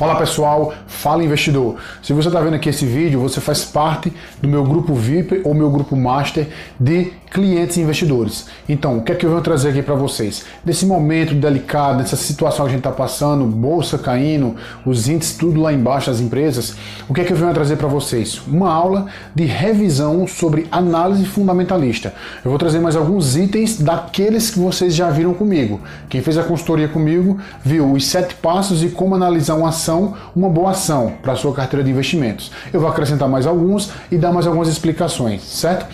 Fala pessoal, fala investidor. Se você está vendo aqui esse vídeo, você faz parte do meu grupo VIP ou meu grupo Master de clientes investidores. Então, o que é que eu venho trazer aqui para vocês? Nesse momento delicado, nessa situação que a gente está passando, bolsa caindo, os índices tudo lá embaixo das empresas, o que é que eu venho trazer para vocês? Uma aula de revisão sobre análise fundamentalista. Eu vou trazer mais alguns itens daqueles que vocês já viram comigo. Quem fez a consultoria comigo viu os sete passos e como analisar uma ação, uma boa ação para a sua carteira de investimentos. Eu vou acrescentar mais alguns e dar mais algumas explicações, certo?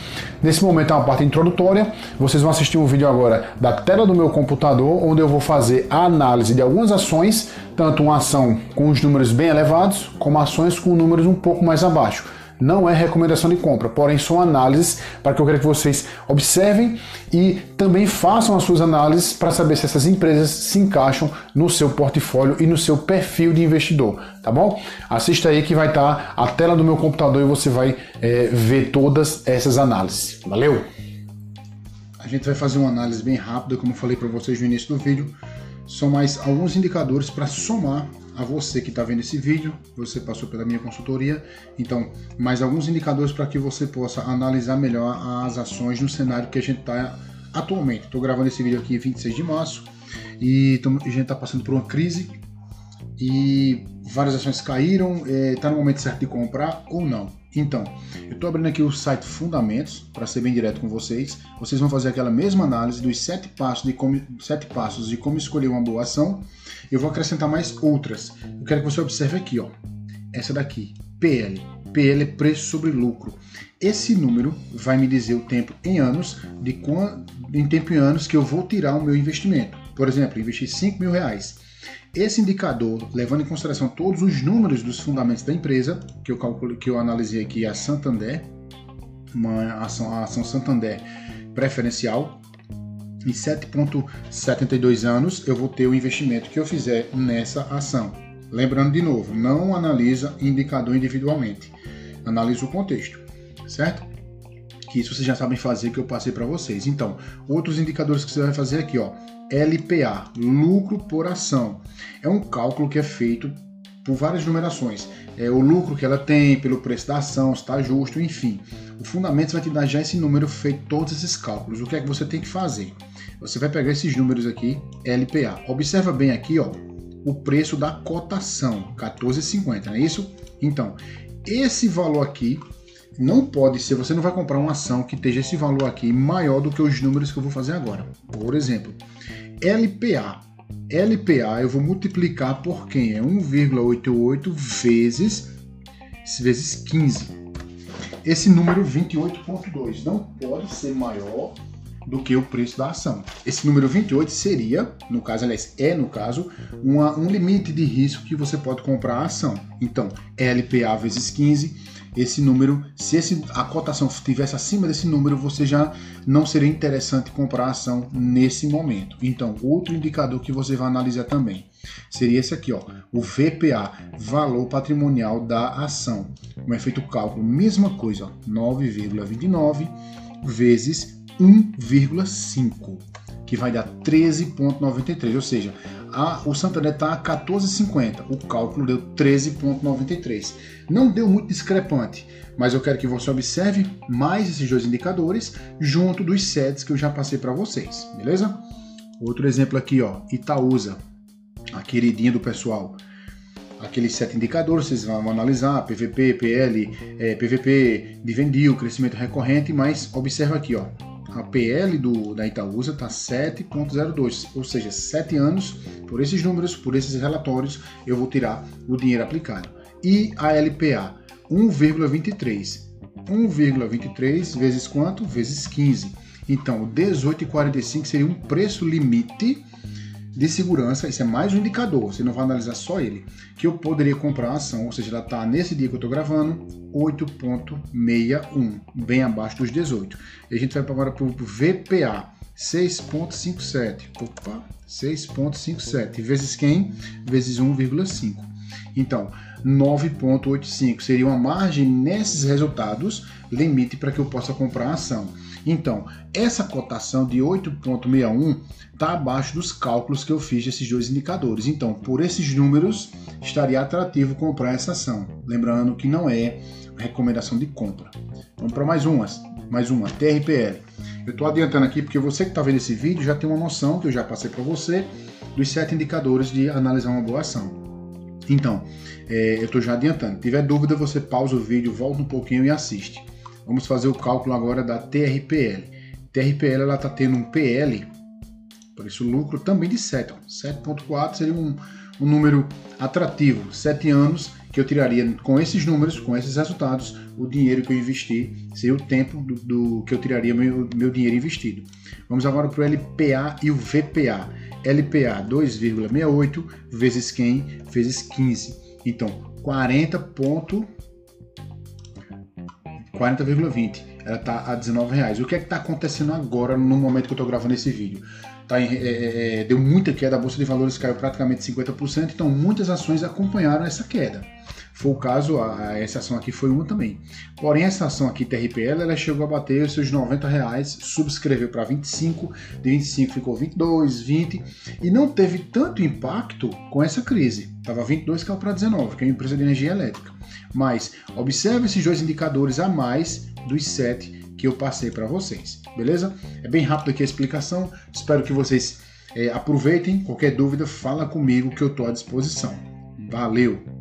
Nesse momento é uma parte introdutória. Vocês vão assistir um vídeo agora da tela do meu computador, onde eu vou fazer a análise de algumas ações, tanto uma ação com os números bem elevados, como ações com números um pouco mais abaixo não é recomendação de compra, porém são análises para que eu quero que vocês observem e também façam as suas análises para saber se essas empresas se encaixam no seu portfólio e no seu perfil de investidor, tá bom? Assista aí que vai estar a tela do meu computador e você vai é, ver todas essas análises. Valeu? A gente vai fazer uma análise bem rápida, como eu falei para vocês no início do vídeo. São mais alguns indicadores para somar a você que está vendo esse vídeo, você passou pela minha consultoria, então, mais alguns indicadores para que você possa analisar melhor as ações no cenário que a gente está atualmente. Estou gravando esse vídeo aqui em 26 de março e a gente está passando por uma crise e várias ações caíram, está é, no momento certo de comprar ou não. Então, eu estou abrindo aqui o site Fundamentos, para ser bem direto com vocês. Vocês vão fazer aquela mesma análise dos sete passos de como, sete passos de como escolher uma boa ação. Eu vou acrescentar mais outras. Eu quero que você observe aqui, ó. Essa daqui, PL. PL é preço sobre lucro. Esse número vai me dizer o tempo em anos, de quando, em tempo em anos que eu vou tirar o meu investimento. Por exemplo, investi 5 mil reais. Esse indicador, levando em consideração todos os números dos fundamentos da empresa, que eu calculo, que eu analisei aqui a Santander, uma ação, a ação Santander preferencial, em 7,72 anos eu vou ter o investimento que eu fizer nessa ação. Lembrando de novo, não analisa indicador individualmente, analisa o contexto, certo? Que isso vocês já sabem fazer que eu passei para vocês. Então, outros indicadores que você vai fazer aqui, ó, LPA, lucro por ação. É um cálculo que é feito por várias numerações. É o lucro que ela tem, pelo preço da ação, se está justo, enfim. O Fundamentos vai te dar já esse número feito todos esses cálculos. O que é que você tem que fazer? Você vai pegar esses números aqui, LPA. Observa bem aqui, ó, o preço da cotação, 14,50, não é isso? Então, esse valor aqui não pode ser, você não vai comprar uma ação que esteja esse valor aqui maior do que os números que eu vou fazer agora. Por exemplo, LPA. LPA eu vou multiplicar por quem? É 1,88 vezes, vezes 15. Esse número 28,2 não pode ser maior do que o preço da ação. Esse número 28 seria, no caso, aliás, é no caso, uma, um limite de risco que você pode comprar a ação. Então, LPA vezes 15 esse número, se esse, a cotação estivesse acima desse número, você já não seria interessante comprar a ação nesse momento. Então, outro indicador que você vai analisar também seria esse aqui, ó, o VPA, valor patrimonial da ação. Como é feito o cálculo, mesma coisa, 9,29 vezes 1,5, que vai dar 13,93, ou seja, a, o Santander está a 14,50. O cálculo deu 13,93. Não deu muito discrepante, mas eu quero que você observe mais esses dois indicadores junto dos sets que eu já passei para vocês, beleza? Outro exemplo aqui, ó, Itaúsa, a queridinha do pessoal. Aqueles sete indicadores, vocês vão analisar, PVP, PL, é, PVP, dividend crescimento recorrente, mas observa aqui, ó, a PL do, da Itaúsa está 7,02, ou seja, 7 anos, por esses números, por esses relatórios, eu vou tirar o dinheiro aplicado. E a LPA, 1,23. 1,23 vezes quanto? Vezes 15. Então, 18,45 seria um preço limite de segurança, isso é mais um indicador, você não vai analisar só ele, que eu poderia comprar a ação, ou seja, ela está nesse dia que eu estou gravando, 8,61, bem abaixo dos 18. E a gente vai agora para o VPA, 6,57. Opa, 6,57. Vezes quem? Vezes 1,5. Então, 9,85 seria uma margem nesses resultados, limite para que eu possa comprar a ação. Então, essa cotação de 8,61 está abaixo dos cálculos que eu fiz desses dois indicadores. Então, por esses números, estaria atrativo comprar essa ação. Lembrando que não é recomendação de compra. Vamos para mais umas. Mais uma, TRPL. Eu estou adiantando aqui porque você que está vendo esse vídeo já tem uma noção que eu já passei para você dos sete indicadores de analisar uma boa ação. Então, é, eu estou já adiantando. Se tiver dúvida, você pausa o vídeo, volta um pouquinho e assiste. Vamos fazer o cálculo agora da TRPL. TRPL ela está tendo um PL, preço lucro, também de 7. 7.4 seria um, um número atrativo. 7 anos que eu tiraria com esses números, com esses resultados, o dinheiro que eu investi, seria o tempo do, do que eu tiraria meu, meu dinheiro investido. Vamos agora para o LPA e o VPA. LPA 2,68 vezes quem vezes 15. Então, 40 ponto 40,20. Ela está a 19 reais. O que é que está acontecendo agora no momento que eu estou gravando esse vídeo? Tá em, é, é, é, deu muita queda, a bolsa de valores caiu praticamente 50%, então muitas ações acompanharam essa queda. Foi o caso, a, essa ação aqui foi uma também. Porém, essa ação aqui, TRPL, ela chegou a bater os seus 90 reais, subscreveu para 25, de 25 ficou 22, 20, e não teve tanto impacto com essa crise. Estava 22, caiu para 19, que é uma empresa de energia elétrica. Mas observe esses dois indicadores a mais dos sete que eu passei para vocês, beleza? É bem rápido aqui a explicação, espero que vocês é, aproveitem. Qualquer dúvida, fala comigo que eu estou à disposição. Valeu!